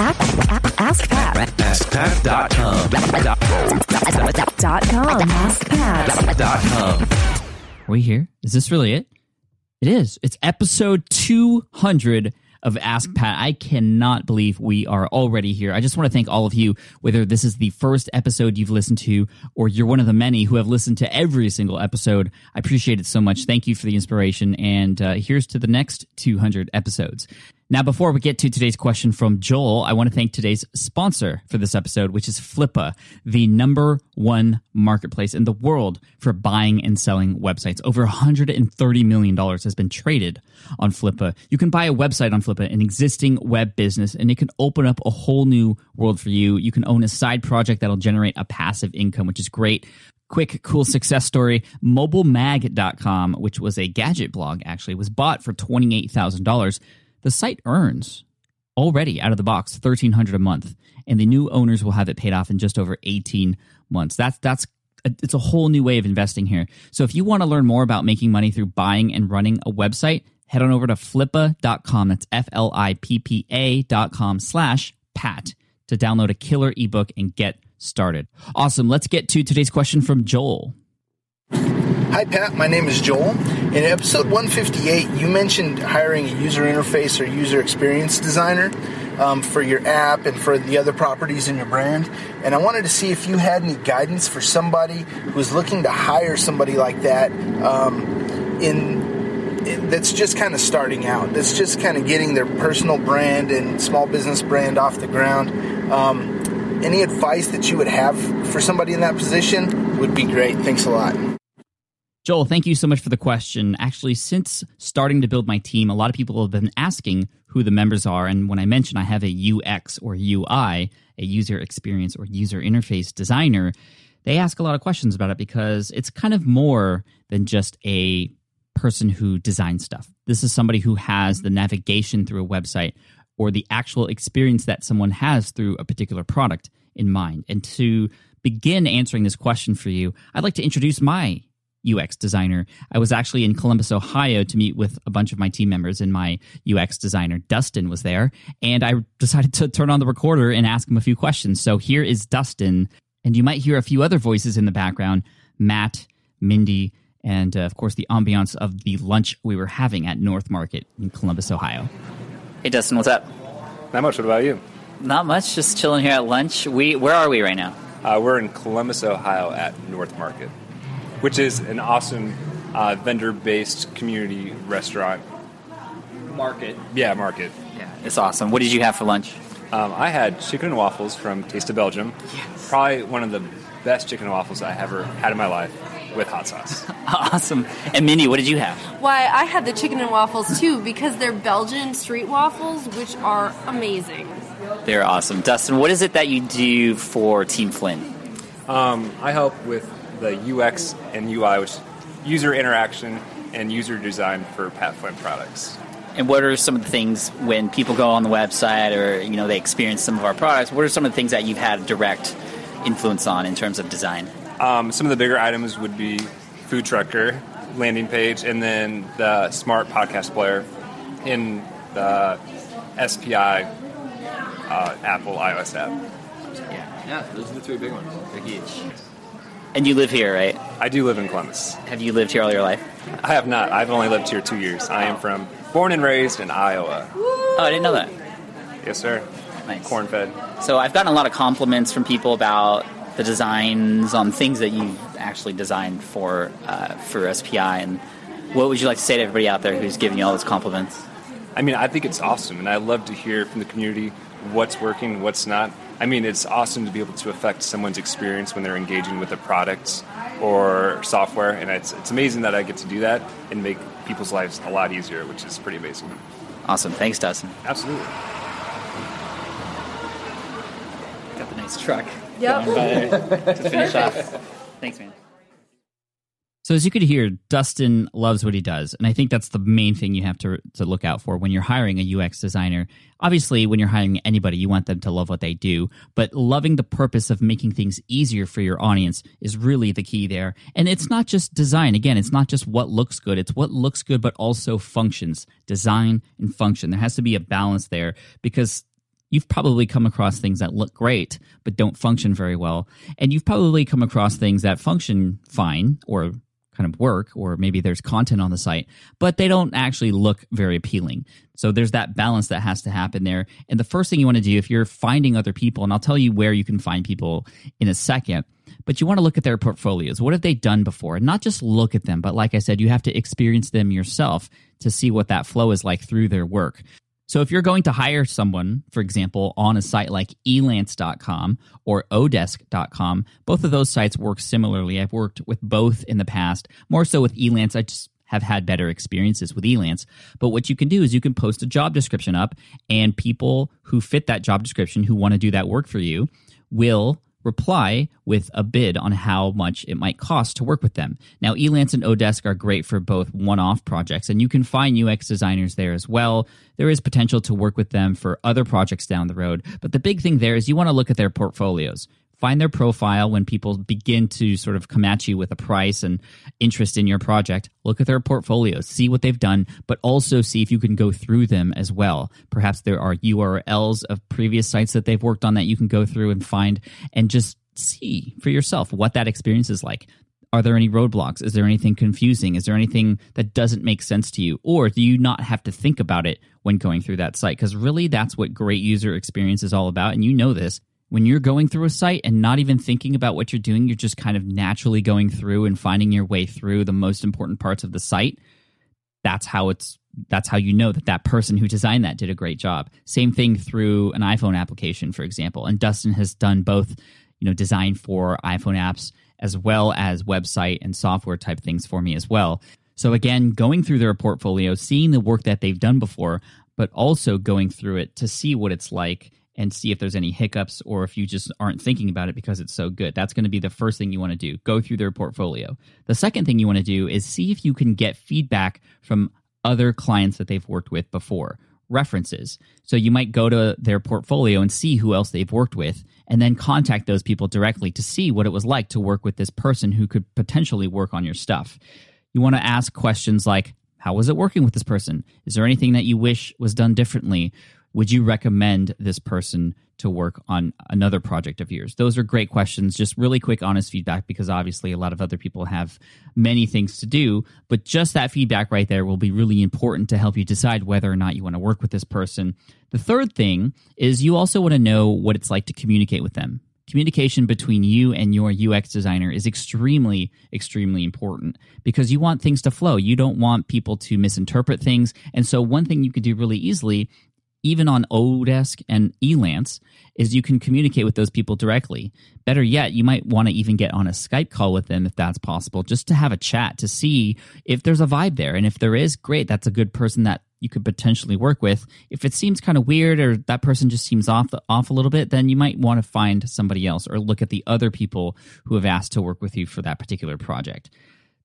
Ask Pat. AskPat.com. Dot com. Ask Pat. Dot com. Are we here? Is this really it? It is. It's episode 200 of Ask Pat. I cannot believe we are already here. I just want to thank all of you, whether this is the first episode you've listened to or you're one of the many who have listened to every single episode. I appreciate it so much. Thank you for the inspiration. And uh, here's to the next 200 episodes. Now, before we get to today's question from Joel, I want to thank today's sponsor for this episode, which is Flippa, the number one marketplace in the world for buying and selling websites. Over $130 million has been traded on Flippa. You can buy a website on Flippa, an existing web business, and it can open up a whole new world for you. You can own a side project that'll generate a passive income, which is great quick cool success story mobilemag.com which was a gadget blog actually was bought for $28000 the site earns already out of the box 1300 a month and the new owners will have it paid off in just over 18 months. That's that's it's a whole new way of investing here. So if you want to learn more about making money through buying and running a website head on over to flippa.com that's f-l-i-p-p-a dot com slash pat to download a killer ebook and get started. Awesome. Let's get to today's question from joel Hi, Pat. My name is Joel. In episode 158, you mentioned hiring a user interface or user experience designer um, for your app and for the other properties in your brand. And I wanted to see if you had any guidance for somebody who's looking to hire somebody like that um, in, that's just kind of starting out. That's just kind of getting their personal brand and small business brand off the ground. Um, any advice that you would have for somebody in that position would be great. Thanks a lot. Joel, thank you so much for the question. Actually, since starting to build my team, a lot of people have been asking who the members are. And when I mention I have a UX or UI, a user experience or user interface designer, they ask a lot of questions about it because it's kind of more than just a person who designs stuff. This is somebody who has the navigation through a website or the actual experience that someone has through a particular product in mind. And to begin answering this question for you, I'd like to introduce my UX designer. I was actually in Columbus, Ohio to meet with a bunch of my team members, and my UX designer, Dustin, was there. And I decided to turn on the recorder and ask him a few questions. So here is Dustin. And you might hear a few other voices in the background Matt, Mindy, and uh, of course the ambiance of the lunch we were having at North Market in Columbus, Ohio. Hey Dustin, what's up? Not much. What about you? Not much. Just chilling here at lunch. We where are we right now? Uh, we're in Columbus, Ohio at North Market, which is an awesome uh, vendor based community restaurant. Market. Yeah, market. Yeah, it's awesome. What did you have for lunch? Um, I had chicken and waffles from Taste of Belgium. Yes. Probably one of the best chicken and waffles I ever had in my life with hot sauce. awesome. And Mindy, what did you have? Why, I had the chicken and waffles too because they're Belgian street waffles, which are amazing. They're awesome. Dustin, what is it that you do for Team Flynn? Um, I help with the UX and UI, which is user interaction and user design for Pat Flynn products. And what are some of the things when people go on the website or you know they experience some of our products? What are some of the things that you've had direct influence on in terms of design? Um, some of the bigger items would be Food Trucker landing page, and then the smart podcast player in the SPI uh, Apple iOS app. Yeah, Yeah, those are the three big ones. They're huge. And you live here, right? I do live in Columbus. Have you lived here all your life? I have not. I've only lived here two years. I am from born and raised in Iowa. Oh, I didn't know that. Yes, sir. Nice. Corn fed. So I've gotten a lot of compliments from people about the designs on things that you've actually designed for uh, for SPI. And what would you like to say to everybody out there who's giving you all those compliments? I mean, I think it's awesome, and I love to hear from the community what's working, what's not. I mean, it's awesome to be able to affect someone's experience when they're engaging with a product or software, and it's, it's amazing that I get to do that and make people's lives a lot easier, which is pretty amazing. Awesome. Thanks, Dustin. Absolutely. Got the nice truck. Yep. to finish off. Thanks, man. So as you could hear, Dustin loves what he does, and I think that's the main thing you have to to look out for when you're hiring a UX designer. Obviously, when you're hiring anybody, you want them to love what they do, but loving the purpose of making things easier for your audience is really the key there. And it's not just design. Again, it's not just what looks good. It's what looks good but also functions. Design and function. There has to be a balance there because you've probably come across things that look great but don't function very well. And you've probably come across things that function fine or kind of work, or maybe there's content on the site, but they don't actually look very appealing. So there's that balance that has to happen there. And the first thing you want to do if you're finding other people, and I'll tell you where you can find people in a second, but you want to look at their portfolios. What have they done before? And not just look at them, but like I said, you have to experience them yourself to see what that flow is like through their work. So if you're going to hire someone, for example, on a site like elance.com or odesk.com, both of those sites work similarly. I've worked with both in the past, more so with Elance. I just have had better experiences with Elance. But what you can do is you can post a job description up, and people who fit that job description who want to do that work for you will reply with a bid on how much it might cost to work with them. Now, Elance and Odesk are great for both one off projects, and you can find UX designers there as well. There is potential to work with them for other projects down the road. But the big thing there is you want to look at their portfolios. Find their profile when people begin to sort of come at you with a price and interest in your project. Look at their portfolios, see what they've done, but also see if you can go through them as well. Perhaps there are URLs of previous sites that they've worked on that you can go through and find and just see for yourself what that experience is like. Are there any roadblocks? Is there anything confusing? Is there anything that doesn't make sense to you? Or do you not have to think about it when going through that site? Because really, that's what great user experience is all about. And you know this when you're going through a site and not even thinking about what you're doing, you're just kind of naturally going through and finding your way through the most important parts of the site. That's how it's that's how you know that that person who designed that did a great job. Same thing through an iPhone application, for example. And Dustin has done both, you know, design for iPhone apps as well as website and software type things for me as well. So again, going through their portfolio, seeing the work that they've done before, but also going through it to see what it's like and see if there's any hiccups or if you just aren't thinking about it because it's so good. That's going to be the first thing you want to do. Go through their portfolio. The second thing you want to do is see if you can get feedback from other clients that they've worked with before. References. So you might go to their portfolio and see who else they've worked with, and then contact those people directly to see what it was like to work with this person who could potentially work on your stuff. You want to ask questions like, How was it working with this person? Is there anything that you wish was done differently? Would you recommend this person to work on another project of yours? Those are great questions. Just really quick, honest feedback because obviously a lot of other people have many things to do. But just that feedback right there will be really important to help you decide whether or not you want to work with this person. The third thing is you also want to know what it's like to communicate with them. Communication between you and your UX designer is extremely, extremely important because you want things to flow. You don't want people to misinterpret things. And so, one thing you could do really easily even on Odesk and Elance, is you can communicate with those people directly. Better yet, you might want to even get on a Skype call with them if that's possible, just to have a chat to see if there's a vibe there. And if there is, great, that's a good person that you could potentially work with. If it seems kind of weird or that person just seems off off a little bit, then you might want to find somebody else or look at the other people who have asked to work with you for that particular project.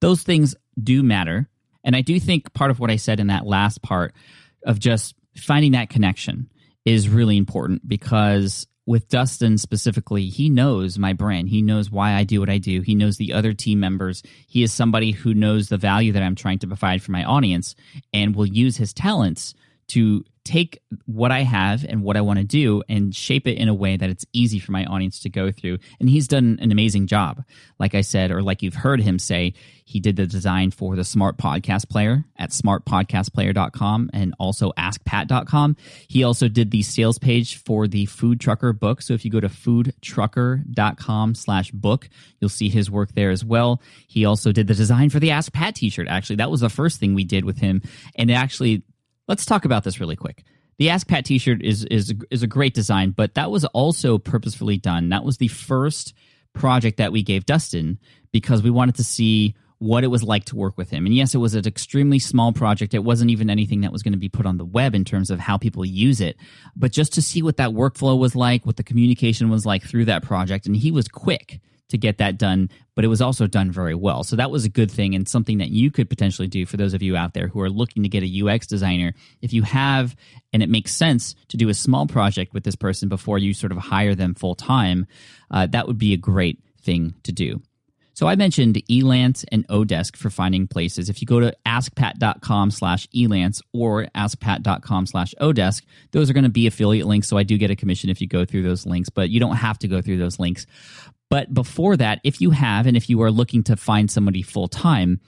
Those things do matter. And I do think part of what I said in that last part of just finding that connection is really important because with Dustin specifically, he knows my brand. He knows why I do what I do. He knows the other team members. He is somebody who knows the value that I'm trying to provide for my audience and will use his talents to take what I have and what I want to do and shape it in a way that it's easy for my audience to go through. And he's done an amazing job. Like I said, or like you've heard him say, he did the design for the Smart Podcast Player at smartpodcastplayer.com and also askpat.com. He also did the sales page for the Food Trucker book. So if you go to foodtrucker.com slash book, you'll see his work there as well. He also did the design for the Ask Pat t-shirt. Actually, that was the first thing we did with him. And actually, Let's talk about this really quick. The Ask Pat T-shirt is is is a great design, but that was also purposefully done. That was the first project that we gave Dustin because we wanted to see what it was like to work with him. And yes, it was an extremely small project. It wasn't even anything that was going to be put on the web in terms of how people use it, but just to see what that workflow was like, what the communication was like through that project. And he was quick to get that done, but it was also done very well. So that was a good thing and something that you could potentially do for those of you out there who are looking to get a UX designer. If you have, and it makes sense to do a small project with this person before you sort of hire them full time, uh, that would be a great thing to do. So I mentioned Elance and Odesk for finding places. If you go to askpat.com slash Elance or askpat.com slash Odesk, those are going to be affiliate links. So I do get a commission if you go through those links, but you don't have to go through those links. But before that, if you have, and if you are looking to find somebody full time,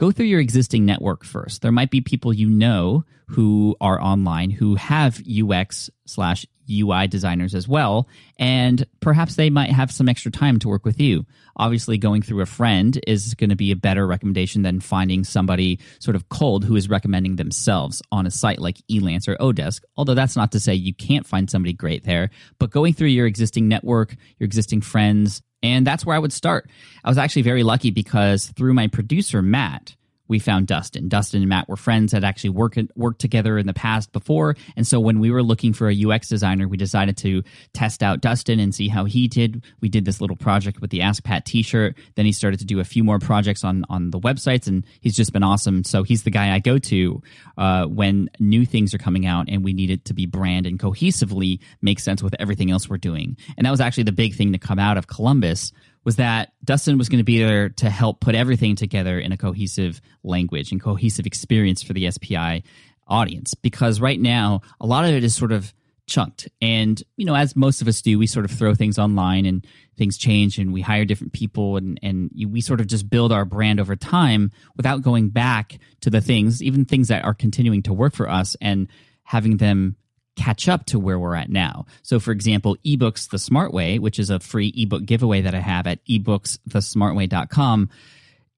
go through your existing network first. There might be people you know who are online who have UX slash UI designers as well, and perhaps they might have some extra time to work with you. Obviously, going through a friend is going to be a better recommendation than finding somebody sort of cold who is recommending themselves on a site like Elance or Odesk. Although that's not to say you can't find somebody great there, but going through your existing network, your existing friends, and that's where I would start. I was actually very lucky because through my producer, Matt, we found Dustin. Dustin and Matt were friends, had actually worked worked together in the past before, and so when we were looking for a UX designer, we decided to test out Dustin and see how he did. We did this little project with the Ask Pat T-shirt. Then he started to do a few more projects on on the websites, and he's just been awesome. So he's the guy I go to uh, when new things are coming out, and we need it to be brand and cohesively make sense with everything else we're doing. And that was actually the big thing to come out of Columbus was that Dustin was going to be there to help put everything together in a cohesive language and cohesive experience for the SPI audience. Because right now, a lot of it is sort of chunked. And, you know, as most of us do, we sort of throw things online and things change and we hire different people and, and we sort of just build our brand over time without going back to the things, even things that are continuing to work for us and having them catch up to where we're at now. So, for example, eBooks the Smart Way, which is a free ebook giveaway that I have at ebooksthesmartway.com,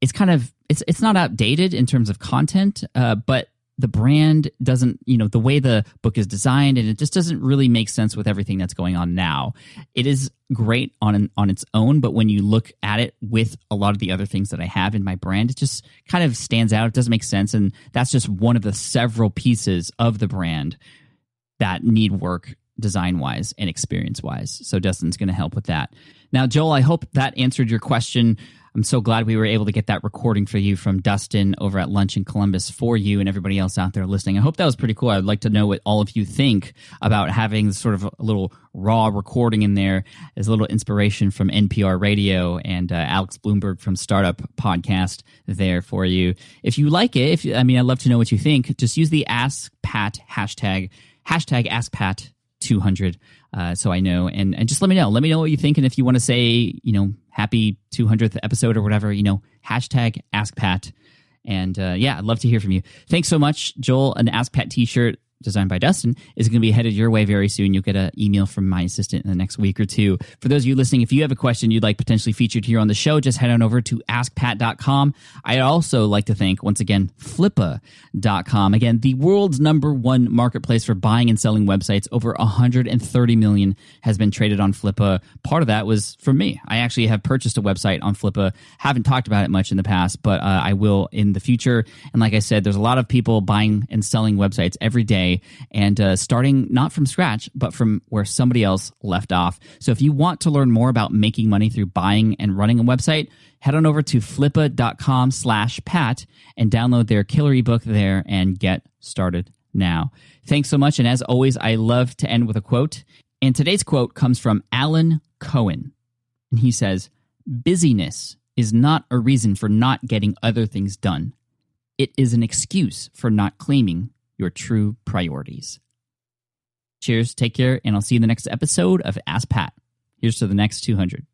it's kind of it's it's not outdated in terms of content, uh, but the brand doesn't, you know, the way the book is designed, and it just doesn't really make sense with everything that's going on now. It is great on on its own, but when you look at it with a lot of the other things that I have in my brand, it just kind of stands out. It doesn't make sense, and that's just one of the several pieces of the brand that need work design wise and experience wise. So Dustin's going to help with that. Now, Joel, I hope that answered your question. I'm so glad we were able to get that recording for you from Dustin over at Lunch in Columbus for you and everybody else out there listening. I hope that was pretty cool. I'd like to know what all of you think about having sort of a little raw recording in there as a little inspiration from NPR radio and uh, Alex Blumberg from Startup Podcast there for you. If you like it, if I mean, I'd love to know what you think. Just use the Ask Pat hashtag hashtag AskPat200 uh, so I know. And, and just let me know. Let me know what you think. And if you want to say, you know, happy 200th episode or whatever, you know, hashtag AskPat. And uh, yeah, I'd love to hear from you. Thanks so much, Joel. An Ask Pat t shirt designed by Dustin, is going to be headed your way very soon. You'll get an email from my assistant in the next week or two. For those of you listening, if you have a question you'd like potentially featured here on the show, just head on over to askpat.com. I'd also like to thank, once again, flippa.com. Again, the world's number one marketplace for buying and selling websites. Over 130 million has been traded on Flippa. Part of that was for me. I actually have purchased a website on Flippa. Haven't talked about it much in the past, but uh, I will in the future. And like I said, there's a lot of people buying and selling websites every day and uh, starting not from scratch, but from where somebody else left off. So if you want to learn more about making money through buying and running a website, head on over to flippa.com slash pat and download their killer ebook there and get started now. Thanks so much. And as always, I love to end with a quote. And today's quote comes from Alan Cohen. And he says, Busyness is not a reason for not getting other things done. It is an excuse for not claiming your true priorities. Cheers, take care, and I'll see you in the next episode of Ask Pat. Here's to the next 200.